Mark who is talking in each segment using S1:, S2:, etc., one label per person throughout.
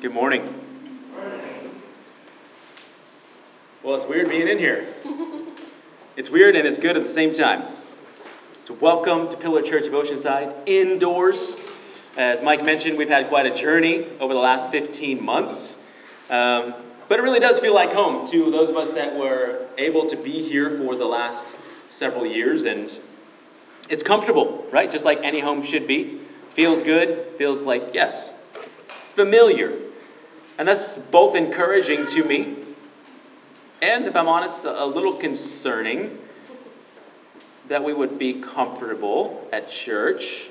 S1: Good morning. Well, it's weird being in here. It's weird and it's good at the same time. So, welcome to Pillar Church of Oceanside, indoors. As Mike mentioned, we've had quite a journey over the last 15 months. Um, but it really does feel like home to those of us that were able to be here for the last several years. And it's comfortable, right? Just like any home should be. Feels good, feels like, yes, familiar. And that's both encouraging to me and, if I'm honest, a little concerning that we would be comfortable at church.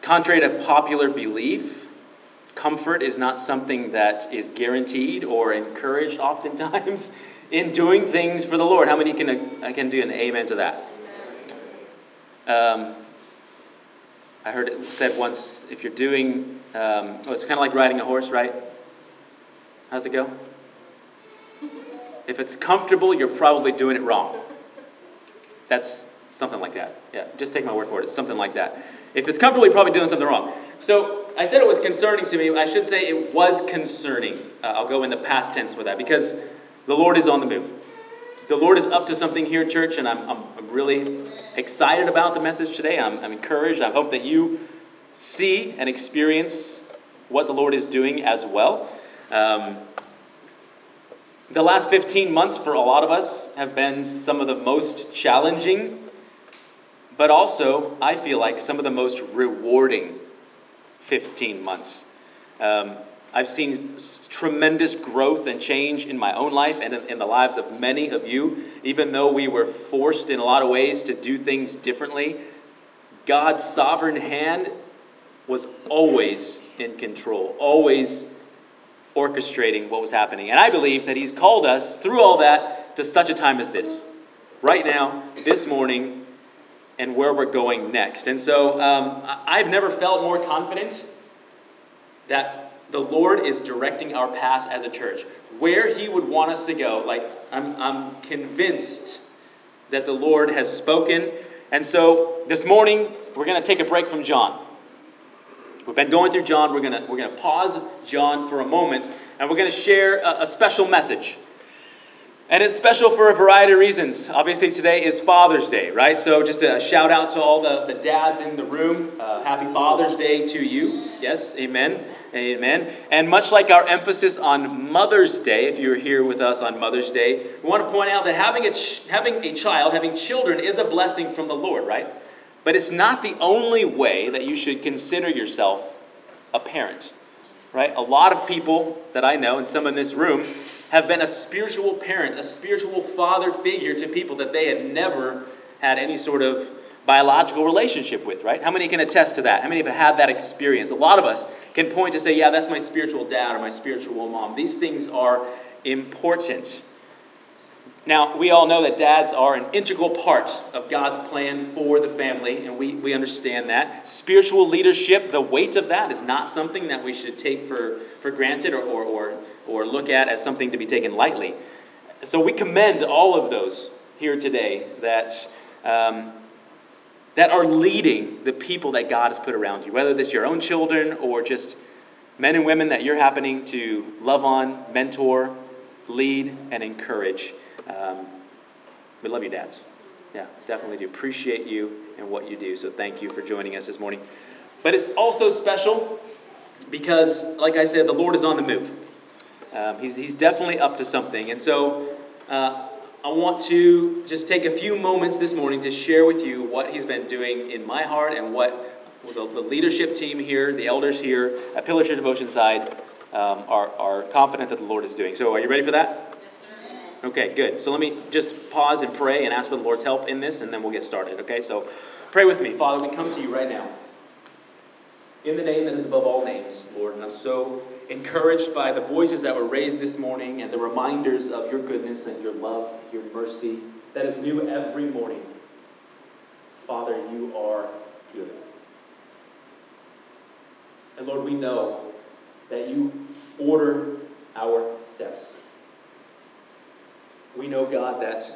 S1: Contrary to popular belief, comfort is not something that is guaranteed or encouraged oftentimes in doing things for the Lord. How many can, I can do an amen to that? Um, I heard it said once if you're doing, um, oh, it's kind of like riding a horse, right? How's it go? If it's comfortable, you're probably doing it wrong. That's something like that. Yeah, just take my word for it. It's something like that. If it's comfortable, you're probably doing something wrong. So I said it was concerning to me. I should say it was concerning. Uh, I'll go in the past tense with that because the Lord is on the move. The Lord is up to something here, church, and I'm, I'm, I'm really excited about the message today. I'm, I'm encouraged. I hope that you see and experience what the Lord is doing as well. Um, the last 15 months for a lot of us have been some of the most challenging, but also, I feel like, some of the most rewarding 15 months. Um, I've seen tremendous growth and change in my own life and in, the lives of many of you. Even though we were forced in a lot of ways to do things differently, God's sovereign hand was always in control, always orchestrating what was happening. And I believe that He's called us through all that to such a time as this, right now, this morning, and where we're going next. And so um, I've never felt more confident that the Lord is directing our path as a church. Where He would want us to go, like, I'm, I'm convinced that the Lord has spoken. And so this morning, we're going to take a break from John. We've been going through John. We're going we're to pause John for a moment, and we're going to share a, a special message. And it's special for a variety of reasons. Obviously, today is Father's Day, right? So, just a shout out to all the, the dads in the room. Uh, happy Father's Day to you. Yes, amen. Amen. And much like our emphasis on Mother's Day, if you're here with us on Mother's Day, we want to point out that having a, ch- having a child, having children, is a blessing from the Lord, right? But it's not the only way that you should consider yourself a parent. Right? A lot of people that I know, and some in this room, have been a spiritual parent, a spiritual father figure to people that they had never had any sort of biological relationship with, right? How many can attest to that? How many have had that experience? A lot of us can point to say, yeah, that's my spiritual dad or my spiritual mom. These things are important. Now, we all know that dads are an integral part of God's plan for the family, and we, we understand that. Spiritual leadership, the weight of that is not something that we should take for, for granted or, or, or, or look at as something to be taken lightly. So we commend all of those here today that, um, that are leading the people that God has put around you, whether this your own children or just men and women that you're happening to love on, mentor, lead, and encourage. Um, we love you, dads. Yeah, definitely do. Appreciate you and what you do. So thank you for joining us this morning. But it's also special because, like I said, the Lord is on the move. Um, he's, he's definitely up to something. And so uh, I want to just take a few moments this morning to share with you what He's been doing in my heart and what the, the leadership team here, the elders here at Pillar Church of Oceanside, um, are, are confident that the Lord is doing. So are you ready for that? Okay, good. So let me just pause and pray and ask for the Lord's help in this, and then we'll get started. Okay, so pray with me. Father, we come to you right now. In the name that is above all names, Lord, and I'm so encouraged by the voices that were raised this morning and the reminders of your goodness and your love, your mercy that is new every morning. Father, you are good. And Lord, we know that you order our steps we know, God, that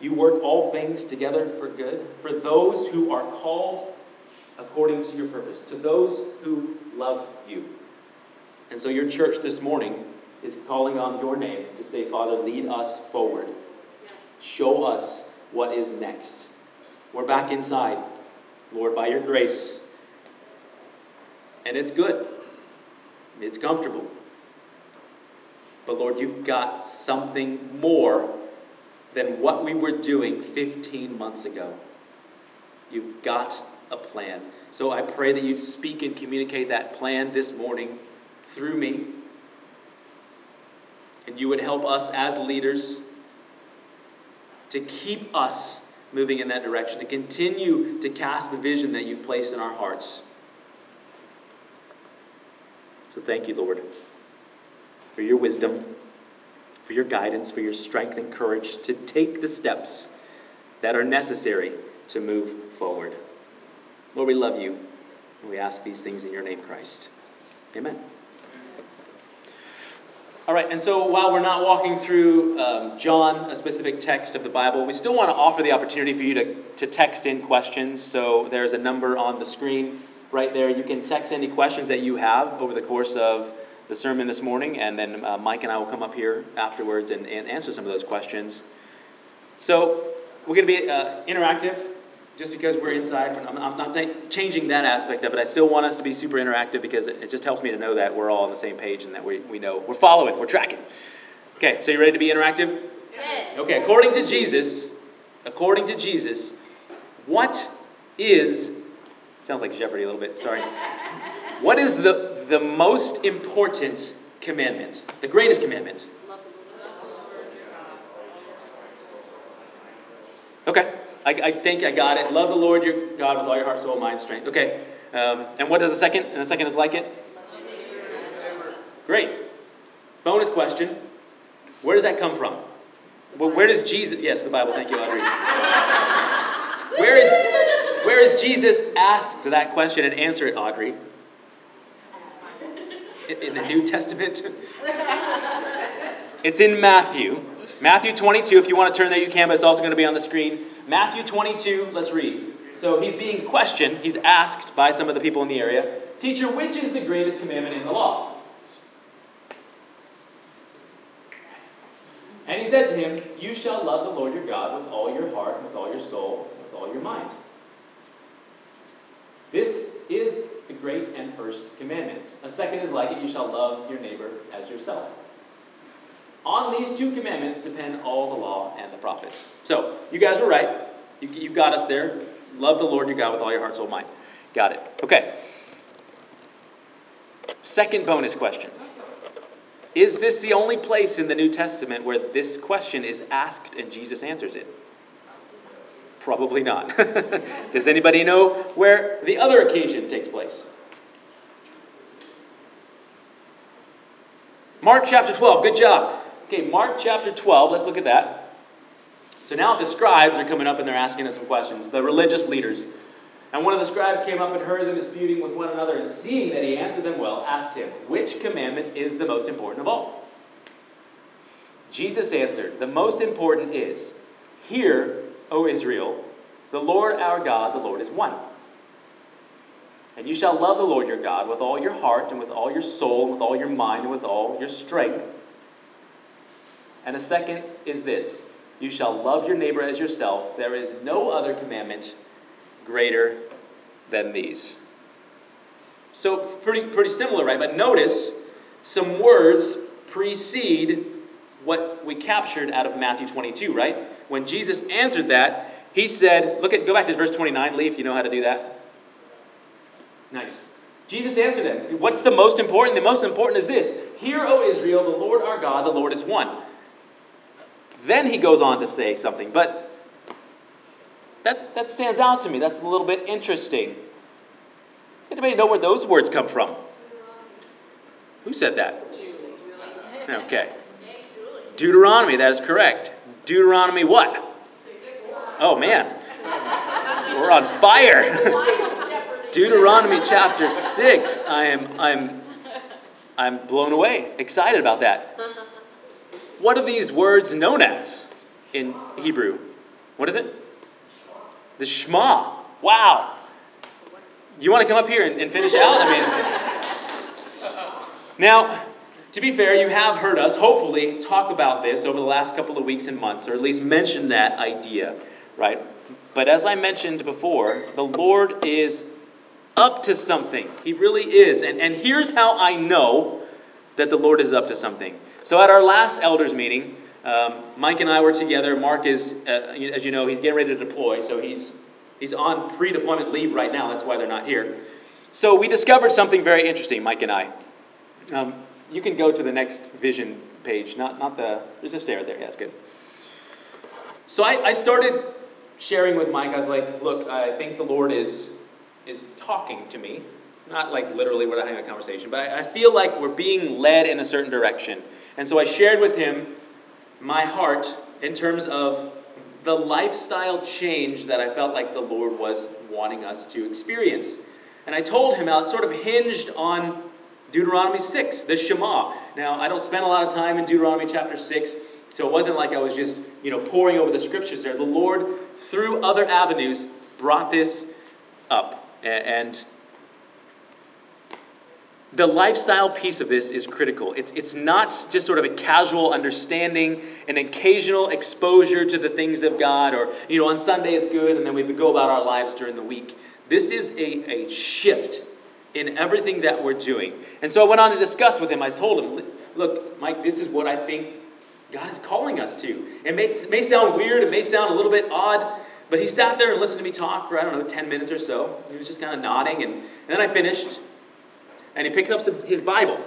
S1: you work all things together for good for those who are called according to your purpose, to those who love you. And so your church this morning is calling on your name to say, Father, lead us forward. Show us what is next. We're back inside, Lord, by your grace. And it's good, it's comfortable. But Lord, you've got something more than what we were doing 15 months ago. You've got a plan. So I pray that you'd speak and communicate that plan this morning through me. And you would help us as leaders to keep us moving in that direction, to continue to cast the vision that you've placed in our hearts. So thank you, Lord, for your wisdom, for your guidance, for your strength and courage to take the steps that are necessary to move forward. Lord, we love you, and we ask these things in your name, Christ. Amen. All right, and so while we're not walking through um, John, a specific text of the Bible, we still want to offer the opportunity for you to, to text in questions. So there's a number on the screen right there. You can text any questions that you have over the course of the sermon this morning, and then uh, Mike and I will come up here afterwards and, and answer some of those questions. So we're going to be uh, interactive just because we're inside. I'm, I'm, not changing that aspect of it. I still want us to be super interactive because it, it just helps me to know that we're all on the same page and that we, we know we're following, we're tracking. Okay, so you ready to be interactive?
S2: Yes.
S1: Okay, according to Jesus, according to Jesus, what is sounds like Jeopardy a little bit, sorry. what is the the most important commandment? The greatest commandment? Okay. I, I, think I got it. Love the Lord your God with all your heart, soul, mind, strength. Okay. Um, and what does the second? And the second is like it? Great. Bonus question. Where does that come from? Well, where does Jesus? Yes, the Bible. Thank you, Audrey. Where is where is Jesus asked that question and answer it, Audrey? In, the New Testament. it's in Matthew. Matthew 22. If you want to turn there, you can, but it's also going to be on the screen. Matthew 22, let's read. So he's being questioned, he's asked by some of the people in the area, Teacher, which is the greatest commandment in the law? And he said to him, You shall love the Lord your God with all your heart, with all your soul, with all your mind. This is the great and first commandment. A second is like it you shall love your neighbor as yourself. On these two commandments depend all the law and the prophets. So, you guys were right. You, you got us there. Love the Lord your God with all your heart, soul, mind. Got it. Okay. Second bonus question Is this the only place in the New Testament where this question is asked and Jesus answers it? Probably not. Does anybody know where the other occasion takes place? Mark chapter 12. Good job. Okay, Mark chapter 12, let's look at that. So now the scribes are coming up and they're asking us some questions, the religious leaders. And one of the scribes came up and heard them disputing with one another, and seeing that he answered them well, asked him, Which commandment is the most important of all? Jesus answered, The most important is, Hear, O Israel, the Lord our God, the Lord is one. And you shall love the Lord your God with all your heart, and with all your soul, and with all your mind, and with all your strength. And the second is this you shall love your neighbor as yourself. There is no other commandment greater than these. So, pretty, pretty similar, right? But notice some words precede what we captured out of Matthew 22, right? When Jesus answered that, he said, look at, go back to verse 29, Leaf, you know how to do that? Nice. Jesus answered him, What's the most important? The most important is this Hear, O Israel, the Lord our God, the Lord is one. Then he goes on to say something, but that, that stands out to me. That's a little bit interesting. Does anybody know where those words come from? Who said that? Okay. Deuteronomy, that is correct. Deuteronomy what? Oh man. We're on fire. Deuteronomy chapter 6. I am I'm I'm blown away, excited about that. What are these words known as in Hebrew? What is it? The Shema. Wow. You want to come up here and, and finish out? I mean, Now, to be fair, you have heard us, hopefully, talk about this over the last couple of weeks and months, or at least mention that idea, right? But as I mentioned before, the Lord is up to something. He really is. And, and here's how I know that the Lord is up to something. So at our last elders meeting, um, Mike and I were together. Mark is, uh, as you know, he's getting ready to deploy, so he's he's on pre-deployment leave right now. That's why they're not here. So we discovered something very interesting, Mike and I. Um, you can go to the next vision page, not not the. There's a stair there. Yeah, that's good. So I, I started sharing with Mike. I was like, look, I think the Lord is is talking to me. Not like literally we're having a conversation, but I, I feel like we're being led in a certain direction. And so I shared with him my heart in terms of the lifestyle change that I felt like the Lord was wanting us to experience. And I told him how it sort of hinged on Deuteronomy 6, the Shema. Now, I don't spend a lot of time in Deuteronomy chapter 6, so it wasn't like I was just, you know, pouring over the scriptures there. The Lord, through other avenues, brought this. And the lifestyle piece of this is critical. It's, it's not just sort of a casual understanding, an occasional exposure to the things of God, or, you know, on Sunday it's good, and then we go about our lives during the week. This is a, a shift in everything that we're doing. And so I went on to discuss with him. I told him, look, Mike, this is what I think God is calling us to. It may, it may sound weird, it may sound a little bit odd, but he sat there and listened to me talk for, I don't know, 10 minutes or so. He was just kind of nodding, and, and then I finished and he picked up some, his Bible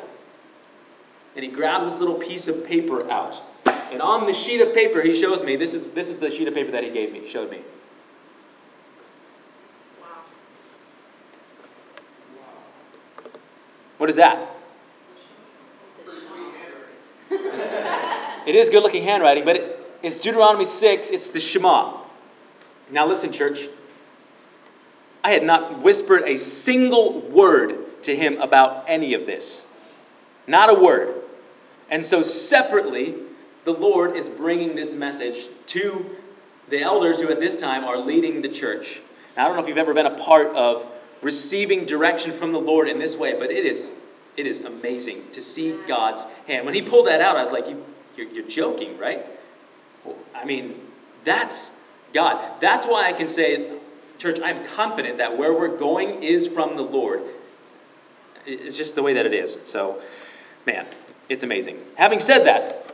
S1: and he grabs this little piece of paper out. And on the sheet of paper, he shows me this is, this is the sheet of paper that he gave me, he showed me. Wow. What is that? it is good looking handwriting, but it, it's Deuteronomy 6, it's the Shema. Now, listen, church. I had not whispered a single word to him about any of this. Not a word. And so, separately, the Lord is bringing this message to the elders who at this time are leading the church. Now, I don't know if you've ever been a part of receiving direction from the Lord in this way, but it is it is amazing to see God's hand. When he pulled that out, I was like, you, you're, you're joking, right? I mean, that's God. That's why I can say, church, I'm confident that where we're going is from the Lord. It's just the way that it is. So, man, it's amazing. Having said that,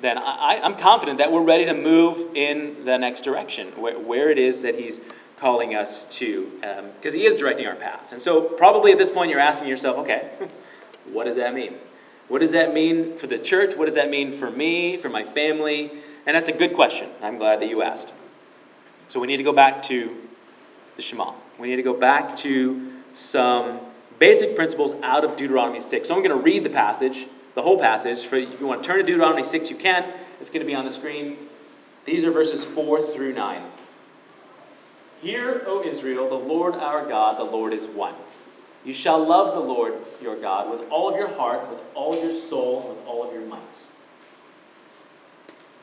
S1: then I, am confident that we're ready to move in the next direction, where, where it is that He's calling us to, because um, He is directing our paths. And so, probably at this point, you're asking yourself, okay, what does that mean? What does that mean for the church? What does that mean for me, for my family? And that's a good question. I'm glad that you asked. So, we need to go back to the Shema. We need to go back to some basic principles out of Deuteronomy 6. So I'm going to read the passage, the whole passage. For if you want to turn to Deuteronomy 6, you can. It's going to be on the screen. These are verses 4 through 9. Hear, O Israel, the Lord our God, the Lord is one. You shall love the Lord your God with all of your heart, with all of your soul, with all of your might.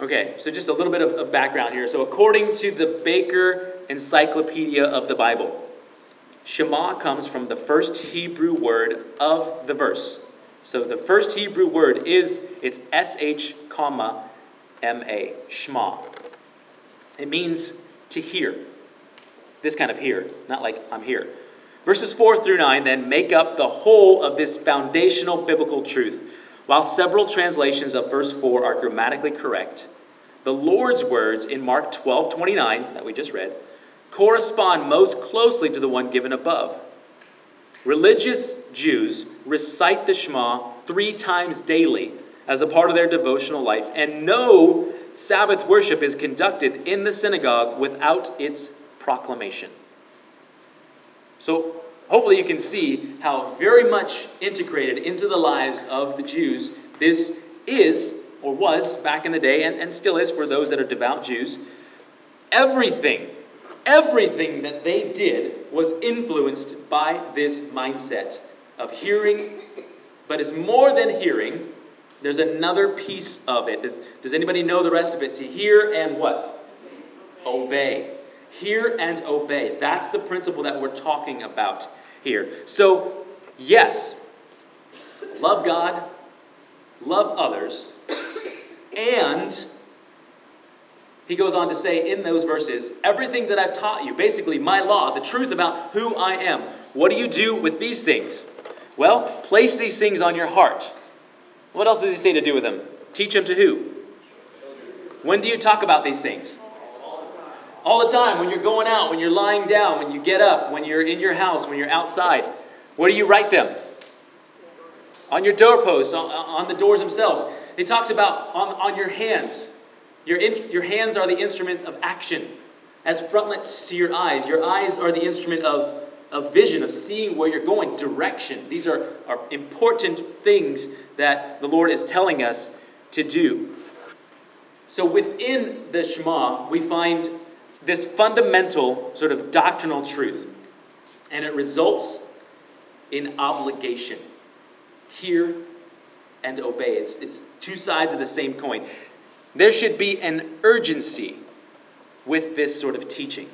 S1: Okay, so just a little bit of, of background here. So, according to the Baker Encyclopedia of the Bible, Shema comes from the first Hebrew word of the verse. So the first Hebrew word is it's sh comma ma Shema. It means to hear. This kind of hear, not like I'm here. Verses 4 through 9 then make up the whole of this foundational biblical truth. While several translations of verse 4 are grammatically correct, the Lord's words in Mark 12:29 that we just read correspond most closely to the one given above. Religious Jews recite the Shema three times daily as a part of their devotional life, and no Sabbath worship is conducted in the synagogue without its proclamation. So, hopefully, you can see how very much integrated into the lives of the Jews This is, or was back in the day, and, and still is for those that are devout Jews, everything, everything that they did was influenced by this mindset of hearing, but it's more than hearing. There's another piece of it. Does, does anybody know the rest of it? To hear and what? Obey. Hear and obey. That's the principle that we're talking about here. So, yes, love God, love others, and he goes on to say in those verses, everything that I've taught you, basically my law, the truth about who I am, what do you do with these things? Well, place these things on your heart. What else does he say to do with them? Teach them to who? When do you talk about these things? All the time. When you're going out, when you're lying down, when you get up, when you're in your house, when you're outside. Where do you write them? On your doorposts, on, on the doors themselves. He talks about on, on your hands. Your, in, your hands are the instrument of action, as frontlets to your eyes. Your eyes are the instrument of, of vision, of seeing where you're going, direction. These are, are important things that the Lord is telling us to do. So within the Shema, we find this fundamental sort of doctrinal truth, and it results in obligation. Hear and obey. It's, it's two sides of the same coin. There should be an urgency with this sort of teaching.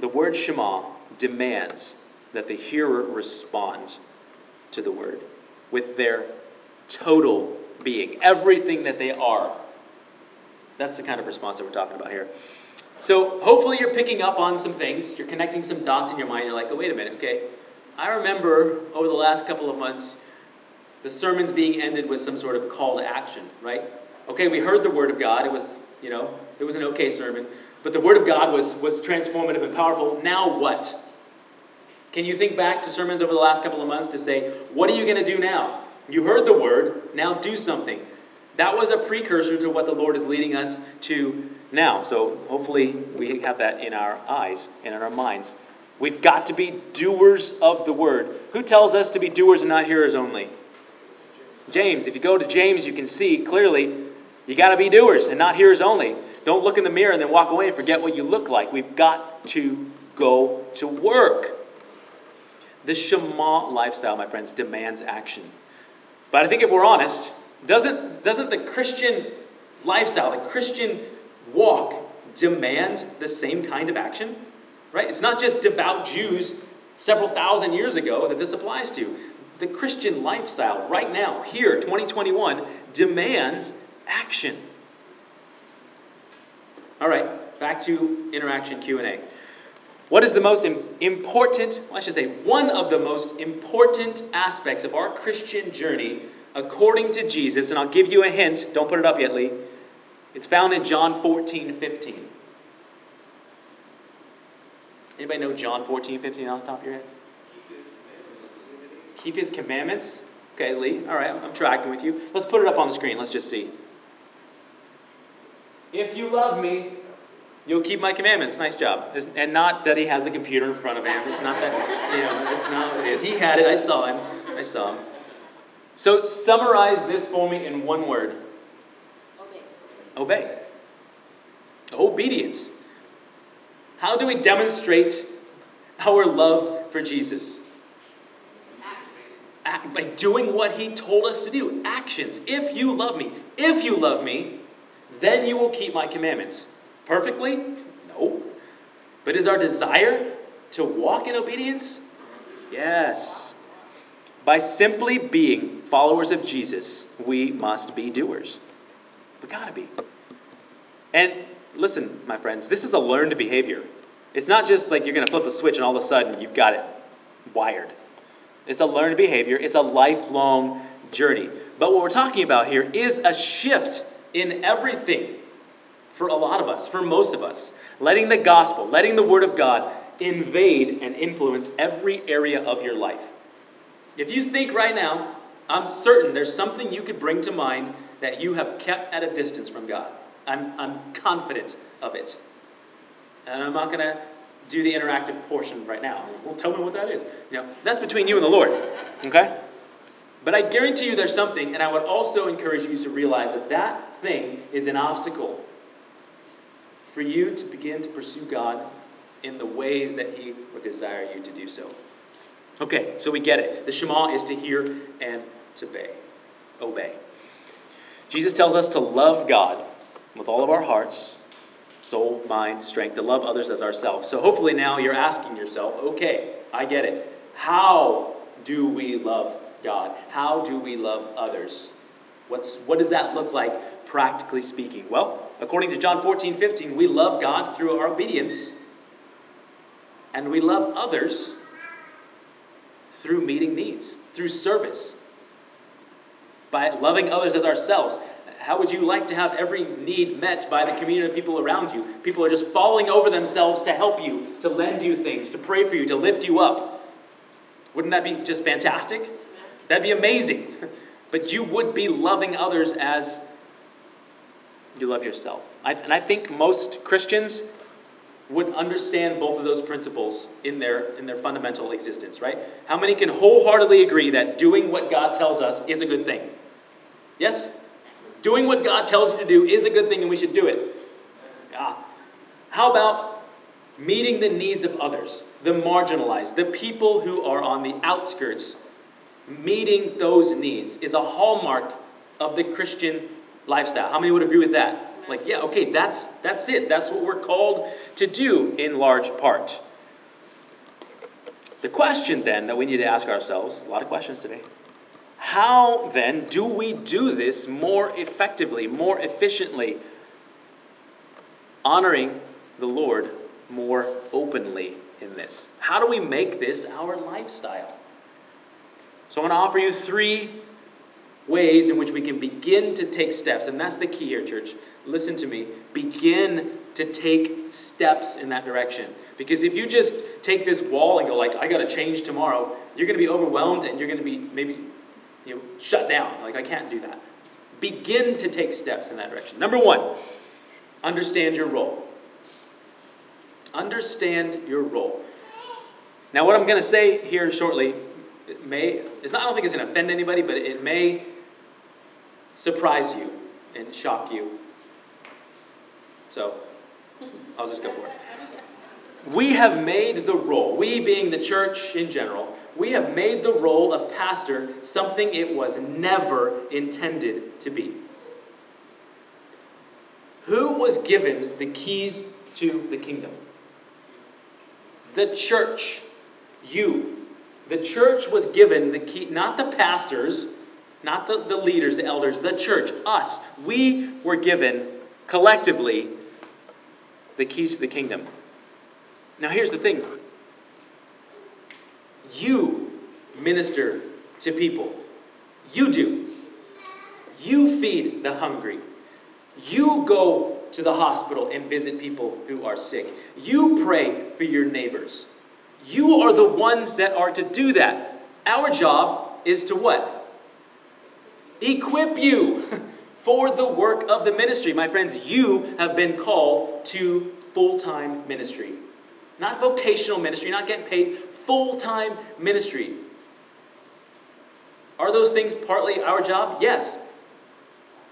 S1: The word Shema demands that the hearer respond to the word with their total being, everything that they are. That's the kind of response that we're talking about here. So hopefully you're picking up on some things. You're connecting some dots in your mind. You're like, oh, wait a minute, okay. I remember over the last couple of months the sermons being ended with some sort of call to action, right? Okay, we heard the word of God. It was, you know, it was an okay sermon. But the word of God was, was transformative and powerful. Now what? Can you think back to sermons over the last couple of months to say, what are you going to do now? You heard the word, now do something. That was a precursor to what the Lord is leading us to now. So hopefully we have that in our eyes and in our minds. We've got to be doers of the word. Who tells us to be doers and not hearers only? James. If you go to James, you can see clearly you got to be doers and not hearers only. Don't look in the mirror and then walk away and forget what you look like. We've got to go to work. The Shema lifestyle, my friends, demands action. But I think if we're honest, doesn't, doesn't the Christian lifestyle, the Christian walk, demand the same kind of action? Right? It's not just devout Jews several thousand years ago that this applies to. The Christian lifestyle, right now, here, 2021, demands action. All right, back to interaction Q&A. What is the most important, well, I should say, one of the most important aspects of our Christian journey according to Jesus? And I'll give you a hint. Don't put it up yet, Lee. It's found in John 14, 15. Anybody know John 14, 15 off the top of your head? Keep his commandments. Okay, Lee. All right, I'm tracking with you. Let's put it up on the screen. Let's just see. If you love me, you'll keep my commandments. Nice job. And not that he has the computer in front of him. It's not that, you know, it's not what it is. He had it. I saw him. I saw him. So summarize this for me in one word. Obey. Obey. Obedience. How do we demonstrate our love for Jesus? by doing what he told us to do. Actions. If you love me, if you love me, then you will keep my commandments. Perfectly? No. But is our desire to walk in obedience? Yes. By simply being followers of Jesus, we must be doers. We gotta be. And listen, my friends, this is a learned behavior. It's not just like you're gonna flip a switch and all of a sudden you've got it wired. It's a learned behavior, it's a lifelong journey. But what we're talking about here is a shift in everything for a lot of us, for most of us. Letting the gospel, letting the word of God invade and influence every area of your life. If you think right now, I'm certain there's something you could bring to mind that you have kept at a distance from God. I'm, I'm confident of it. And I'm not going to do the interactive portion right now. Well, tell me what that is. You know, that's between you and the Lord. Okay? But I guarantee you there's something, and I would also encourage you to realize that that thing is an obstacle for you to begin to pursue God in the ways that He would desire you to do so. Okay, so we get it. The Shema is to hear and to obey. Obey. Jesus tells us to love God with all of our hearts, soul, mind, strength, to love others as ourselves. So hopefully now you're asking yourself, okay, I get it. How do we love God? How do we love others? What's, what does that look like, practically speaking? Well, according to John 14, 15, we love God through our obedience, and we love others through meeting needs, through service, by loving others as ourselves. How would you like to have every need met by the community of people around you? People are just falling over themselves to help you, to lend you things, to pray for you, to lift you up. Wouldn't that be just fantastic? That'd be amazing. But you would be loving others as you love yourself. I, and I think most Christians would understand both of those principles in their in their fundamental existence, right? How many can wholeheartedly agree that doing what God tells us is a good thing? Yes? Doing what God tells you to do is a good thing and we should do it. Yeah. How about meeting the needs of others, the marginalized, the people who are on the outskirts? Meeting those needs is a hallmark of the Christian lifestyle. How many would agree with that? Like, yeah, okay, that's that's it. That's what we're called to do in large part. The question then that we need to ask ourselves, a lot of questions today. How then do we do this more effectively, more efficiently, honoring the Lord more openly in this? How do we make this our lifestyle? So I'm going to offer you three ways in which we can begin to take steps. And that's the key here, church. Listen to me. Begin to take steps in that direction. Because if you just take this wall and go like, I got to change tomorrow, you're going to be overwhelmed and you're going to be maybe you know, shut down. Like, I can't do that. Begin to take steps in that direction. Number one, understand your role. Understand your role. Now, what I'm going to say here shortly it may, it's not, I don't think it's going to offend anybody, but it may surprise you and shock you. So, I'll just go for it. We have made the role, we being the church in general, we have made the role of pastor something it was never intended to be. Who was given the keys to the kingdom? The church. You. The church was given the key, not the pastors, not the, the leaders, the elders, the church, us. We were given collectively the keys to the kingdom. Now, here's the thing you minister to people, you do. You feed the hungry. You go to the hospital and visit people who are sick. You pray for your neighbors. You are the ones that are to do that. Our job is to what? Equip you for the work of the ministry. My friends, you have been called to full time ministry. Not vocational ministry, not getting paid, full time ministry. Are those things partly our job? Yes.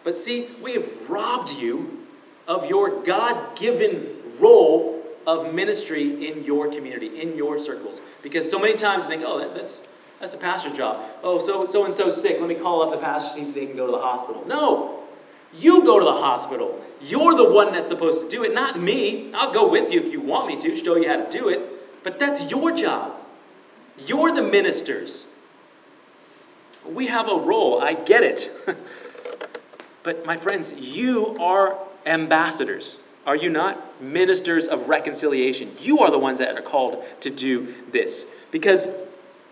S1: But see, we have robbed you of your God given role of ministry in your community, in your circles. Because so many times I think, oh, that, that's that's the pastor's job. Oh, so so and so sick. Let me call up the pastor see if they can go to the hospital. No, you go to the hospital. You're the one that's supposed to do it, not me. I'll go with you if you want me to, show you how to do it. But that's your job. You're the ministers. We have a role. I get it. but my friends, you are ambassadors. Are you not ministers of reconciliation? You are the ones that are called to do this. Because,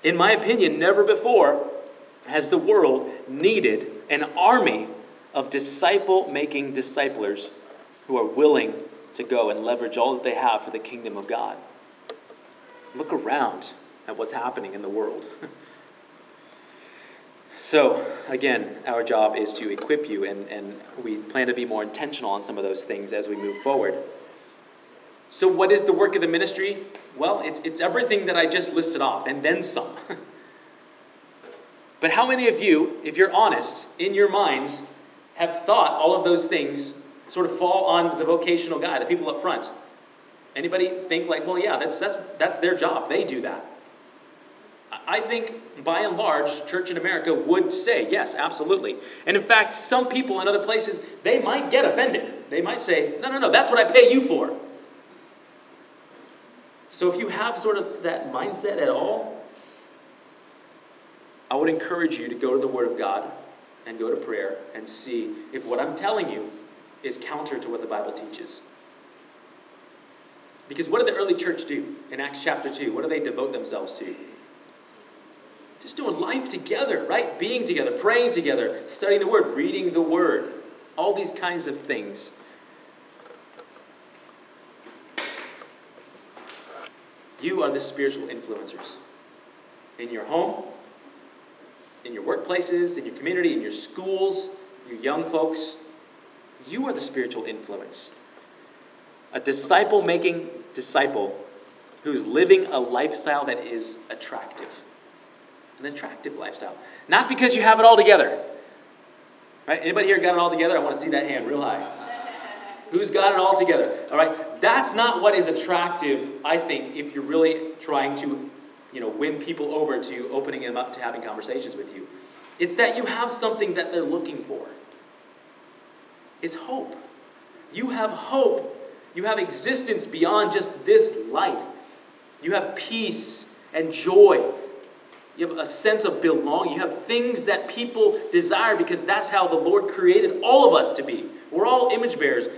S1: in my opinion, never before has the world needed an army of disciple making disciplers who are willing to go and leverage all that they have for the kingdom of God. Look around at what's happening in the world. So, again, our job is to equip you, and, and we plan to be more intentional on some of those things as we move forward. So, what is the work of the ministry? Well, it's, it's everything that I just listed off, and then some. But how many of you, if you're honest, in your minds, have thought all of those things sort of fall on the vocational guy, the people up front? Anybody think like, well, yeah, that's that's that's their job. They do that. I think by and large, church in America would say yes, absolutely. And in fact, some people in other places, they might get offended. They might say, no, no, no, that's what I pay you for. So if you have sort of that mindset at all, I would encourage you to go to the Word of God and go to prayer and see if what I'm telling you is counter to what the Bible teaches. Because what did the early church do in Acts chapter 2? What do they devote themselves to? Just doing life together, right? Being together, praying together, studying the Word, reading the Word, all these kinds of things. You are the spiritual influencers in your home, in your workplaces, in your community, in your schools, you young folks. You are the spiritual influence. A disciple making disciple who's living a lifestyle that is attractive. An attractive lifestyle. Not because you have it all together. Right? Anybody here got it all together? I want to see that hand real high. Who's got it all together? All right? That's not what is attractive, I think, if you're really trying to, you know, win people over to opening them up to having conversations with you. It's that you have something that they're looking for. It's hope. You have hope. You have existence beyond just this life. You have peace and joy. You have a sense of belonging. You have things that people desire because that's how the Lord created all of us to be. We're all image bearers.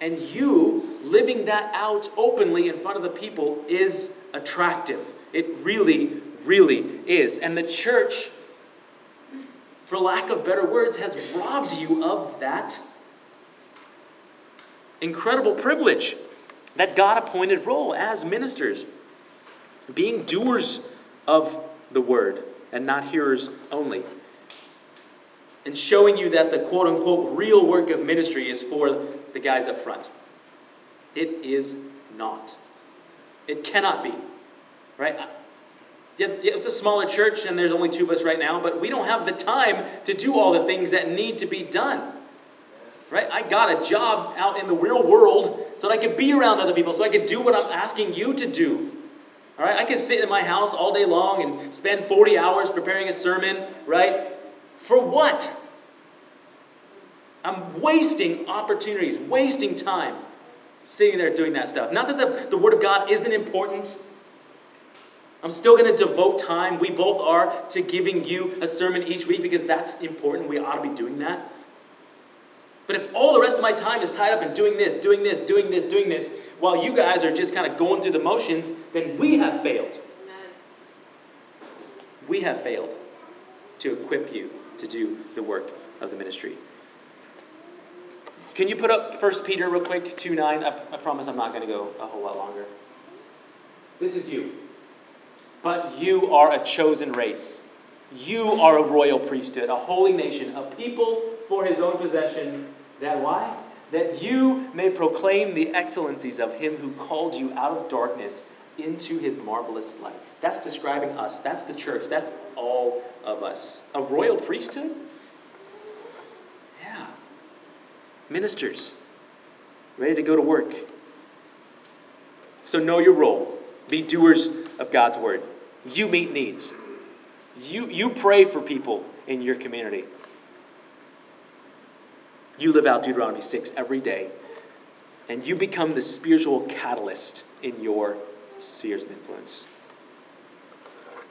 S1: And you living that out openly in front of the people is attractive. It really, really is. And the church, for lack of better words, has robbed you of that incredible privilege, that God appointed role as ministers, being doers of the word and not hearers only. And showing you that the quote unquote real work of ministry is for the guys up front. It is not. It cannot be. Right? Yeah, it's a smaller church and there's only two of us right now, but we don't have the time to do all the things that need to be done. Right? I got a job out in the real world so that I could be around other people, so I could do what I'm asking you to do. All right? I could sit in my house all day long and spend 40 hours preparing a sermon, right? For what? I'm wasting opportunities, wasting time sitting there doing that stuff. Not that the, the Word of God isn't important. I'm still going to devote time, we both are, to giving you a sermon each week because that's important. We ought to be doing that. But if all the rest of my time is tied up in doing this, doing this, doing this, doing this, while you guys are just kind of going through the motions, then we have failed. We have failed to equip you to do the work of the ministry. Can you put up 1 Peter real quick, 2 9? I, I promise I'm not going to go a whole lot longer. This is you. But you are a chosen race. You are a royal priesthood, a holy nation, a people for his own possession. That why? That you may proclaim the excellencies of him who called you out of darkness into his marvelous light. That's describing us. That's the church. That's all of us. A royal priesthood? Ministers, ready to go to work. So know your role. Be doers of God's word. You meet needs. You, you pray for people in your community. You live out Deuteronomy 6 every day. And you become the spiritual catalyst in your spheres of influence.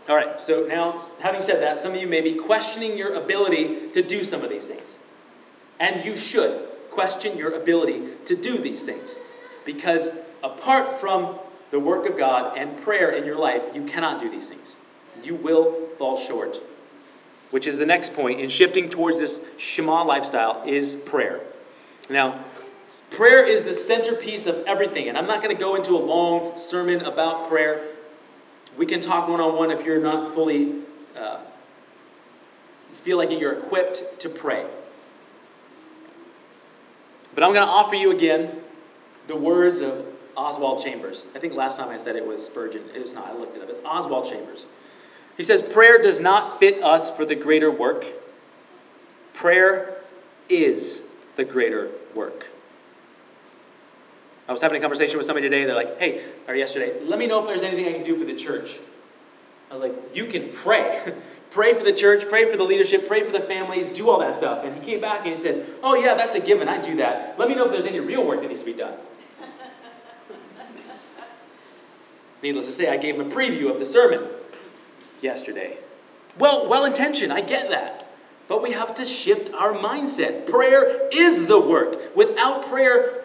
S1: All right, so now, having said that, some of you may be questioning your ability to do some of these things. And you should question your ability to do these things. Because apart from the work of God and prayer in your life, you cannot do these things. You will fall short. Which is the next point in shifting towards this Shema lifestyle is prayer. Now, prayer is the centerpiece of everything. And I'm not going to go into a long sermon about prayer. We can talk one on one if you're not fully uh, feel like you're equipped to pray. But I'm going to offer you again the words of Oswald Chambers. I think last time I said it was Spurgeon. It was not. I looked it up. It's Oswald Chambers. He says, Prayer does not fit us for the greater work. Prayer is the greater work. I was having a conversation with somebody today. They're like, hey, or yesterday, let me know if there's anything I can do for the church. I was like, you can pray. pray for the church, pray for the leadership, pray for the families, do all that stuff. And he came back and he said, oh, yeah, that's a given. I do that. Let me know if there's any real work that needs to be done. Needless to say, I gave him a preview of the sermon yesterday. Well, well intentioned, I get that. But we have to shift our mindset. Prayer is the work. Without prayer,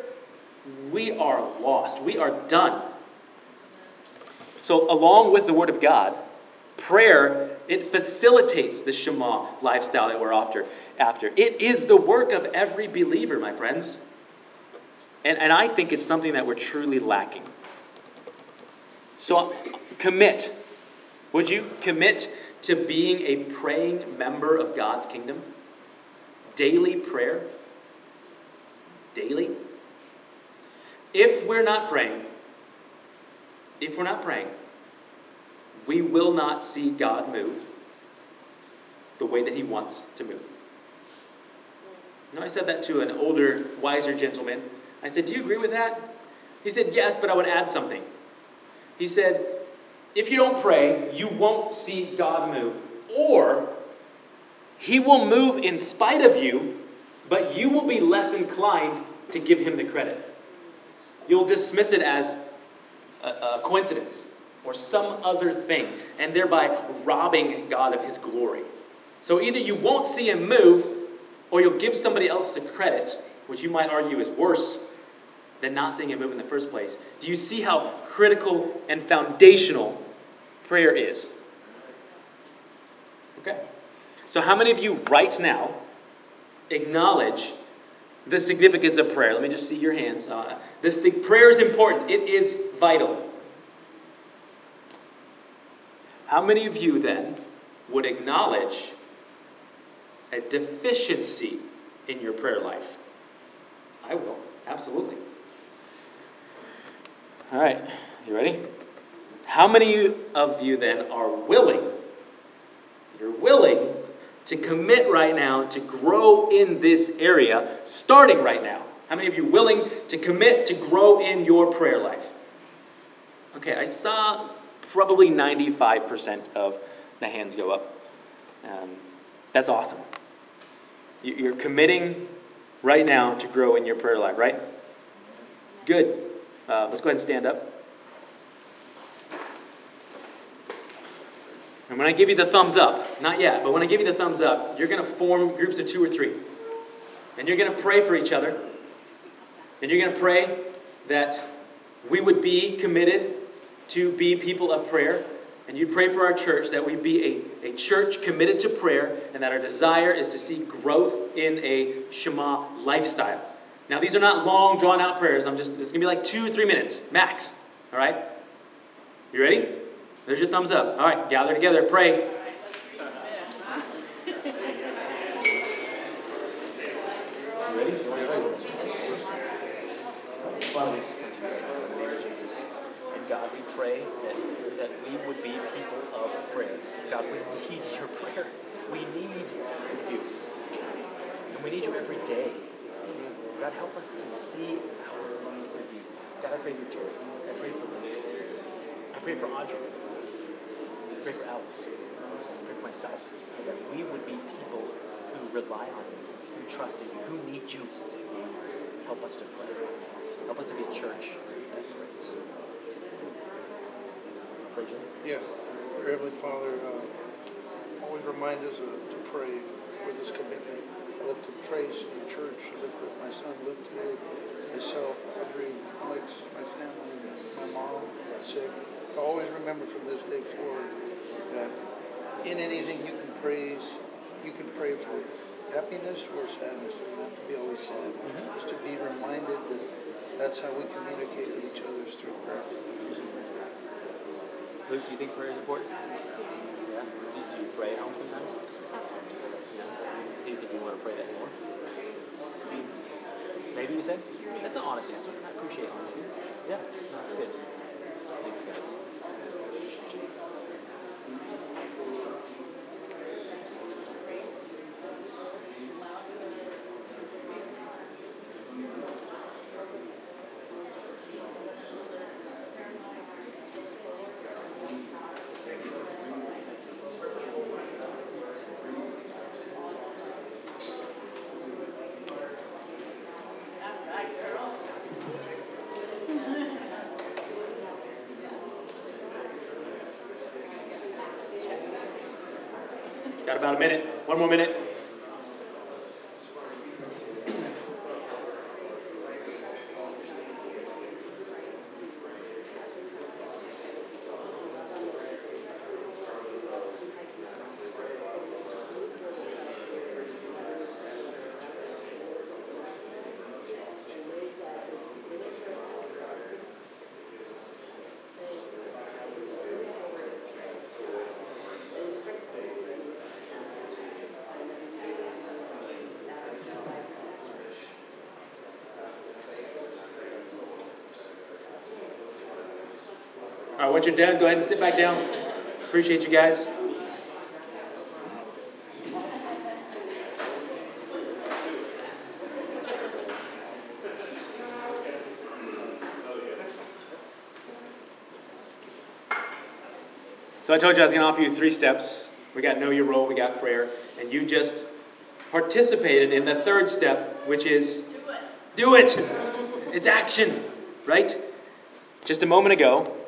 S1: we are lost. We are done. So, along with the Word of God, prayer it facilitates the Shema lifestyle that we're after. After it is the work of every believer, my friends, and and I think it's something that we're truly lacking. So, commit. Would you commit to being a praying member of God's kingdom? Daily prayer? Daily? If we're not praying, if we're not praying, we will not see God move the way that He wants to move. Now, I said that to an older, wiser gentleman. I said, Do you agree with that? He said, Yes, but I would add something. He said, If you don't pray, you won't see God move. Or He will move in spite of you, but you will be less inclined to give Him the credit. You'll dismiss it as a, a coincidence or some other thing, and thereby robbing God of his glory. So either you won't see him move, or you'll give somebody else the credit, which you might argue is worse than not seeing him move in the first place. Do you see how critical and foundational prayer is? Okay. So, how many of you right now acknowledge the significance of prayer. Let me just see your hands. Uh, this prayer is important. It is vital. How many of you then would acknowledge a deficiency in your prayer life? I will, absolutely. All right, you ready? How many of you then are willing? You're willing to commit right now to grow in this area, starting right now? How many of you willing to commit to grow in your prayer life? Okay, I saw probably 95% of the hands go up. Um, that's awesome. You're committing right now to grow in your prayer life, right? Good. Uh, let's go ahead and stand up. And when I give you the thumbs up, not yet, but when I give you the thumbs up, you're going to form groups of two or three. And you're going to pray for each other. And you're going to pray that we would be committed to be people of prayer. And you pray for our church that we be a, a church committed to prayer and that our desire is to see growth in a Shema lifestyle. Now, these are not long, drawn out prayers. I'm just, this is going to be like two three minutes, max. All right? You ready? There's your thumbs up. All right, gather together, pray. Ready? Father, we just thank you in the name of Jesus. And God, we pray that, that we would be people of prayer. God, we need your prayer. We need you. And we need you every day. God, help us to see our need with you. God, I pray for Jerry. I pray for Luke. I pray for Audrey I pray for Alex. I pray for myself. That we would be people who rely on you, who trust in you, who need you. Help us to pray. Help us to be a church that prays. Pray,
S2: Yes. Dear Heavenly Father, uh, always remind us uh, to pray for this commitment. I lift up Trace and the church. I lift up my son Luke today, myself, Audrey, Alex, my family, my mom, sick. I always remember from this day forward that in anything you can praise, you can pray for happiness or sadness. You don't have to be always sad. Mm-hmm. Just to be reminded that that's how we communicate with each other is through prayer.
S1: Luke, do you think prayer is important? Yeah. Do you pray at home sometimes? Yeah. Do you think want to pray that more? Maybe you said? That's an honest answer. I appreciate honesty. Yeah, that's good. Thanks, guys. Got about a minute. One more minute. All right, once you're done, go ahead and sit back down. Appreciate you guys. So I told you I was going to offer you three steps. We got know your role, we got prayer, and you just participated in the third step, which is do it. Do it. It's action, right? Just a moment ago,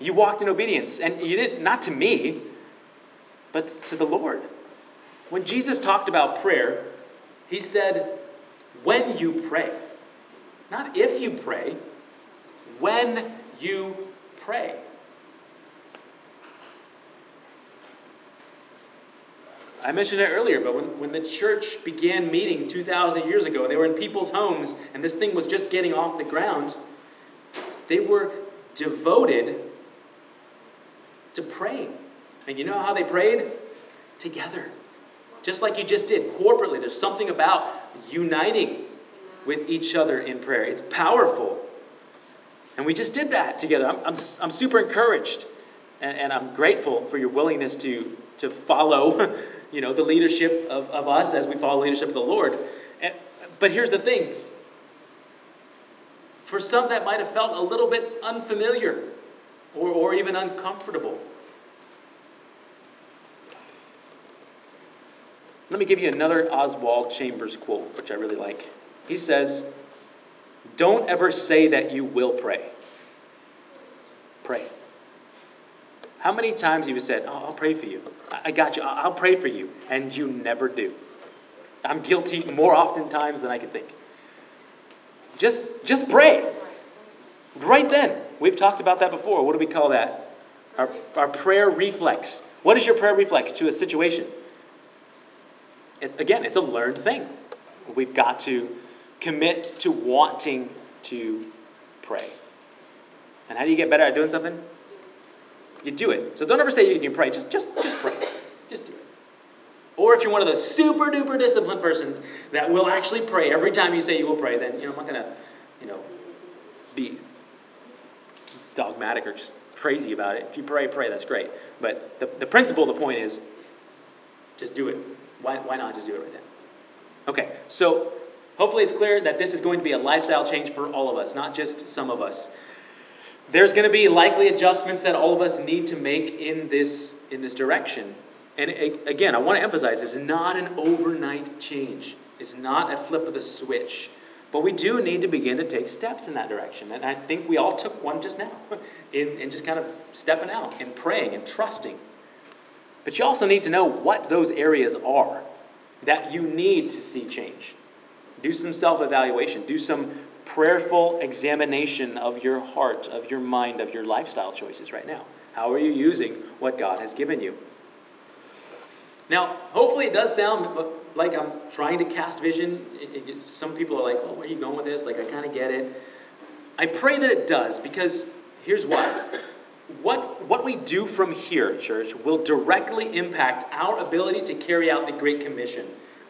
S1: you walked in obedience, and you didn't, not to me, but to the Lord. When Jesus talked about prayer, he said, when you pray. Not if you pray, when you pray. I mentioned it earlier, but when, when the church began meeting 2,000 years ago, and they were in people's homes, and this thing was just getting off the ground, they were devoted praying. And you know how they prayed? Together. Just like you just did, corporately. There's something about uniting with each other in prayer. It's powerful. And we just did that together. I'm, I'm, I'm super encouraged. And, and I'm grateful for your willingness to, to follow you know, the leadership of, of us as we follow the leadership of the Lord. And, but here's the thing for some, that might have felt a little bit unfamiliar or, or even uncomfortable. Let me give you another Oswald Chambers quote, which I really like. He says, Don't ever say that you will pray. Pray. How many times have you said, oh, I'll pray for you? I got you. I'll pray for you. And you never do. I'm guilty more often times than I can think. Just, just pray. Right then. We've talked about that before. What do we call that? Our, our prayer reflex. What is your prayer reflex to a situation? It, again, it's a learned thing. We've got to commit to wanting to pray. And how do you get better at doing something? You do it. So don't ever say you can pray. Just, just, just pray. Just do it. Or if you're one of those super duper disciplined persons that will actually pray every time you say you will pray, then you know I'm not gonna, you know, be dogmatic or just crazy about it. If you pray, pray, that's great. But the, the principle, the point is, just do it. Why, why not just do it right then? Okay, so hopefully it's clear that this is going to be a lifestyle change for all of us, not just some of us. There's going to be likely adjustments that all of us need to make in this in this direction. And again, I want to emphasize it's not an overnight change. It's not a flip of the switch. But we do need to begin to take steps in that direction. And I think we all took one just now in, in just kind of stepping out and praying and trusting. But you also need to know what those areas are that you need to see change. Do some self evaluation, do some prayerful examination of your heart, of your mind, of your lifestyle choices right now. How are you using what God has given you? Now, hopefully, it does sound like I'm trying to cast vision. Some people are like, oh, where are you going with this? Like, I kind of get it. I pray that it does because here's why. What, what we do from here, church, will directly impact our ability to carry out the Great Commission.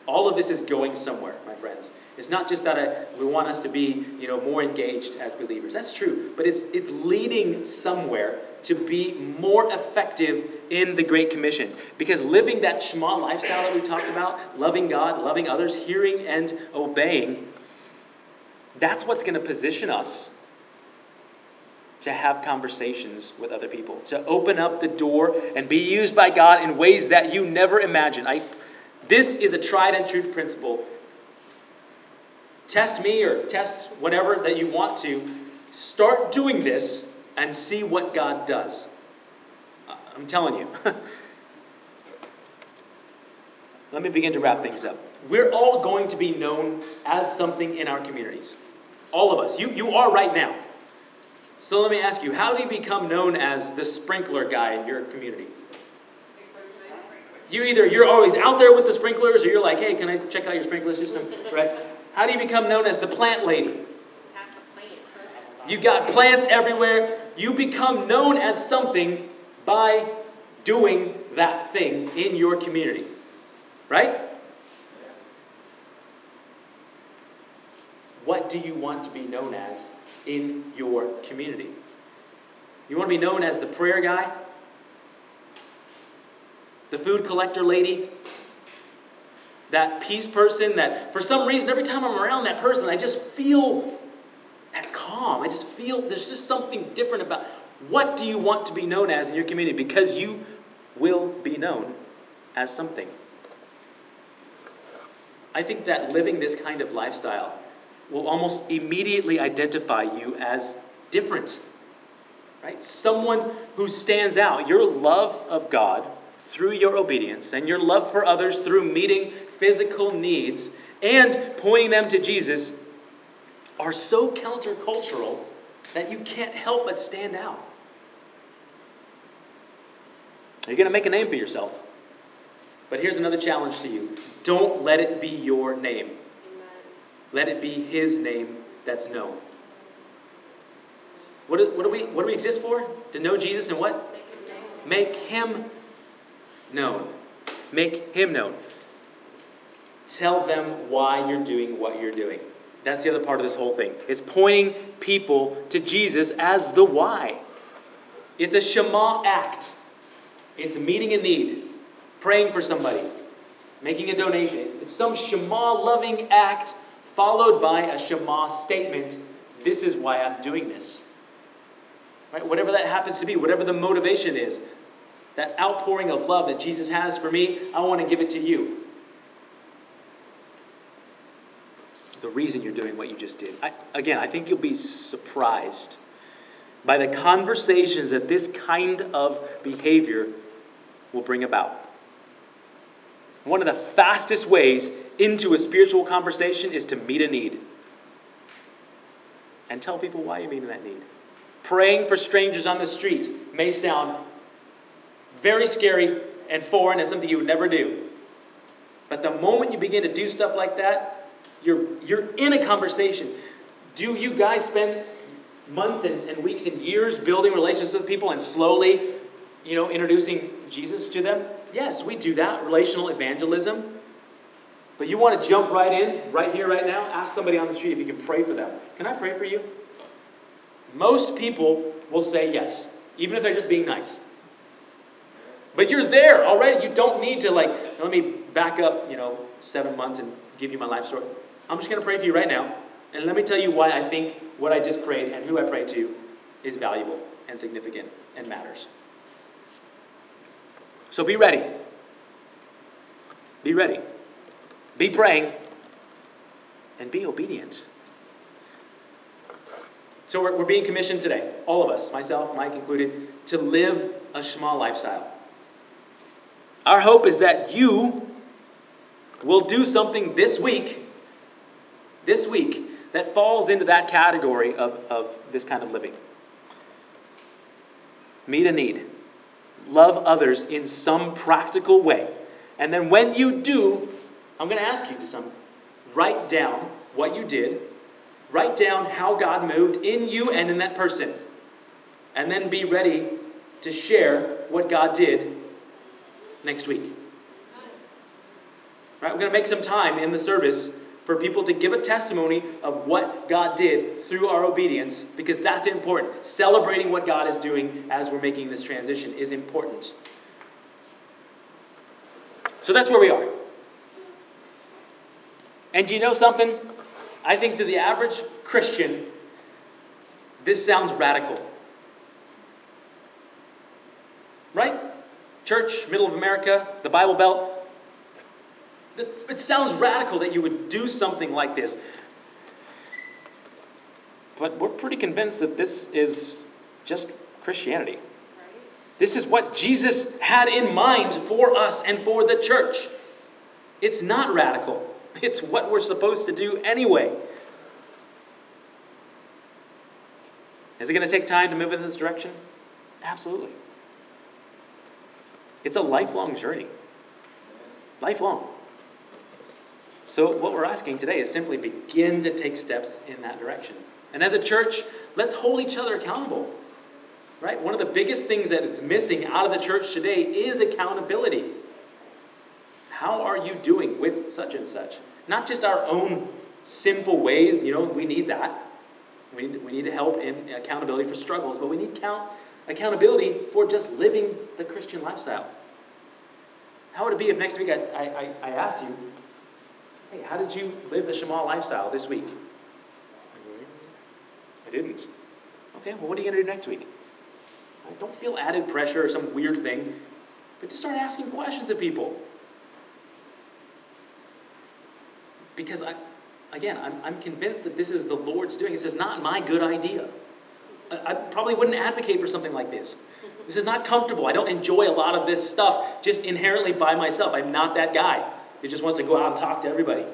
S1: All of this is going somewhere, my friends. It's not just that I, we want us to be, you know, more engaged as believers. That's true, but it's it's leading somewhere to be more effective in the Great Commission. Because living that Shema lifestyle that we talked about, loving God, loving others, hearing and obeying, that's what's going to position us to have conversations with other people, to open up the door and be used by God in ways that you never imagined. I, this is a tried and true principle. Test me or test whatever that you want to. Start doing this and see what God does. I'm telling you. let me begin to wrap things up. We're all going to be known as something in our communities. All of us. You, you are right now. So let me ask you, how do you become known as the sprinkler guy in your community? You either you're always out there with the sprinklers, or you're like, hey, can I check out your sprinkler system? Right? How do you become known as the plant lady? You got plants everywhere. You become known as something by doing that thing in your community. Right? What do you want to be known as in your community? You want to be known as the prayer guy? The food collector lady? That peace person that for some reason every time I'm around that person I just feel at calm. I just feel there's just something different about what do you want to be known as in your community because you will be known as something. I think that living this kind of lifestyle will almost immediately identify you as different. Right? Someone who stands out. Your love of God through your obedience and your love for others through meeting physical needs and pointing them to Jesus are so countercultural that you can't help but stand out. You're going to make a name for yourself. But here's another challenge to you don't let it be your name. Let it be His name that's known. What do, what do, we, what do we exist for? To know Jesus and what? Make Him known. Make Him known. Tell them why you're doing what you're doing. That's the other part of this whole thing. It's pointing people to Jesus as the why. It's a Shema act. It's meeting a need, praying for somebody, making a donation. It's, it's some Shema loving act followed by a Shema statement. This is why I'm doing this. Right? Whatever that happens to be, whatever the motivation is, that outpouring of love that Jesus has for me, I want to give it to you. The reason you're doing what you just did. I, again, I think you'll be surprised by the conversations that this kind of behavior will bring about. One of the fastest ways into a spiritual conversation is to meet a need and tell people why you're meeting that need. Praying for strangers on the street may sound very scary and foreign and something you would never do. But the moment you begin to do stuff like that, you're, you're in a conversation. Do you guys spend months and, and weeks and years building relationships with people and slowly, you know, introducing Jesus to them? Yes, we do that. Relational evangelism. But you want to jump right in, right here, right now? Ask somebody on the street if you can pray for them. Can I pray for you? Most people will say yes, even if they're just being nice. But you're there already. You don't need to, like, let me back up, you know, seven months and give you my life story. I'm just going to pray for you right now. And let me tell you why I think what I just prayed and who I prayed to is valuable and significant and matters. So be ready. Be ready. Be praying. And be obedient. So we're, we're being commissioned today, all of us, myself, Mike included, to live a Shema lifestyle. Our hope is that you will do something this week, this week, that falls into that category of, of this kind of living. Meet a need. Love others in some practical way. And then when you do, I'm going to ask you to write down what you did, write down how God moved in you and in that person. And then be ready to share what God did next week. Right? We're going to make some time in the service for people to give a testimony of what God did through our obedience because that's important. Celebrating what God is doing as we're making this transition is important. So that's where we are. And do you know something? I think to the average Christian, this sounds radical. Right? Church, middle of America, the Bible Belt. It sounds radical that you would do something like this. But we're pretty convinced that this is just Christianity. This is what Jesus had in mind for us and for the church. It's not radical, it's what we're supposed to do anyway. Is it going to take time to move in this direction? Absolutely. It's a lifelong journey. Lifelong. So, what we're asking today is simply begin to take steps in that direction. And as a church, let's hold each other accountable. Right? One of the biggest things that is missing out of the church today is accountability. How are you doing with such and such? Not just our own sinful ways, you know, we need that. We need, we need help in accountability for struggles, but we need count, accountability for just living the Christian lifestyle. How would it be if next week I, I, I asked you, hey, how did you live the Shema lifestyle this week? I didn't. Okay, well, what are you going to do next week? Don't feel added pressure or some weird thing, but just start asking questions of people. Because I, again, I'm, I'm convinced that this is the Lord's doing. This is not my good idea. I, I probably wouldn't advocate for something like this. This is not comfortable. I don't enjoy a lot of this stuff just inherently by myself. I'm not that guy who just wants to go out and talk to everybody.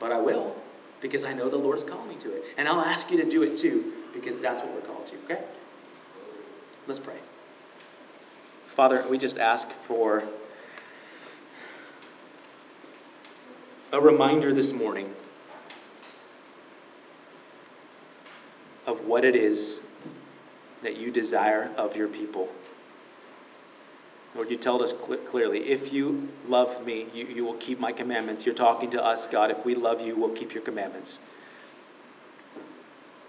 S1: But I will because I know the Lord Lord's calling me to it. And I'll ask you to do it too because that's what we're called to, okay? Let's pray. Father, we just ask for a reminder this morning of what it is that you desire of your people. Lord, you told us cl- clearly, if you love me, you, you will keep my commandments. You're talking to us, God. If we love you, we'll keep your commandments.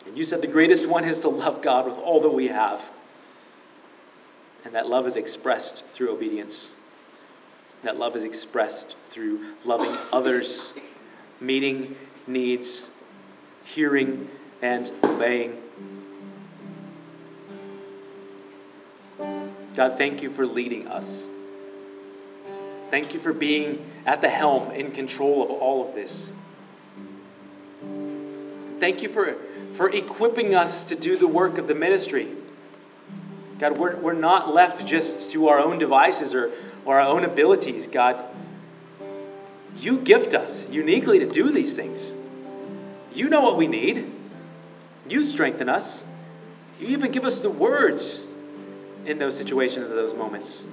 S1: And you said the greatest one is to love God with all that we have. And that love is expressed through obedience. That love is expressed through loving others, meeting needs, hearing and obeying. God, thank you for leading us. Thank you for being at the helm, in control of all of this. Thank you for, for equipping us to do the work of the ministry. God, we're, we're not left just to our own devices or, or our own abilities. God, you gift us uniquely to do these things. You know what we need. You strengthen us. You even give us the words in those situations, in those moments.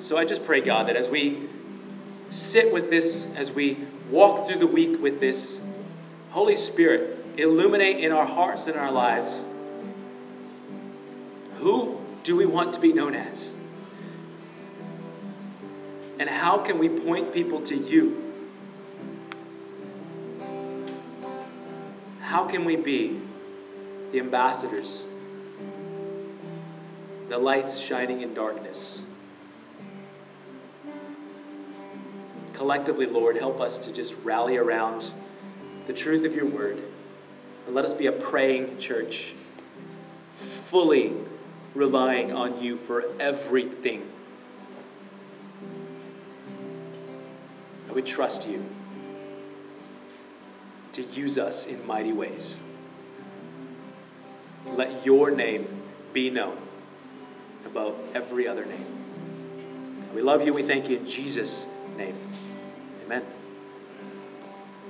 S1: So I just pray, God, that as we sit with this, as we walk through the week with this, Holy Spirit, illuminate in our hearts and our lives who do we want to be known as? And how can we point people to you? How can we be the ambassadors, the lights shining in darkness? Collectively, Lord, help us to just rally around the truth of your word. And let us be a praying church, fully relying on you for everything. We trust you to use us in mighty ways. Let your name be known above every other name. We love you. We thank you in Jesus' name. Amen.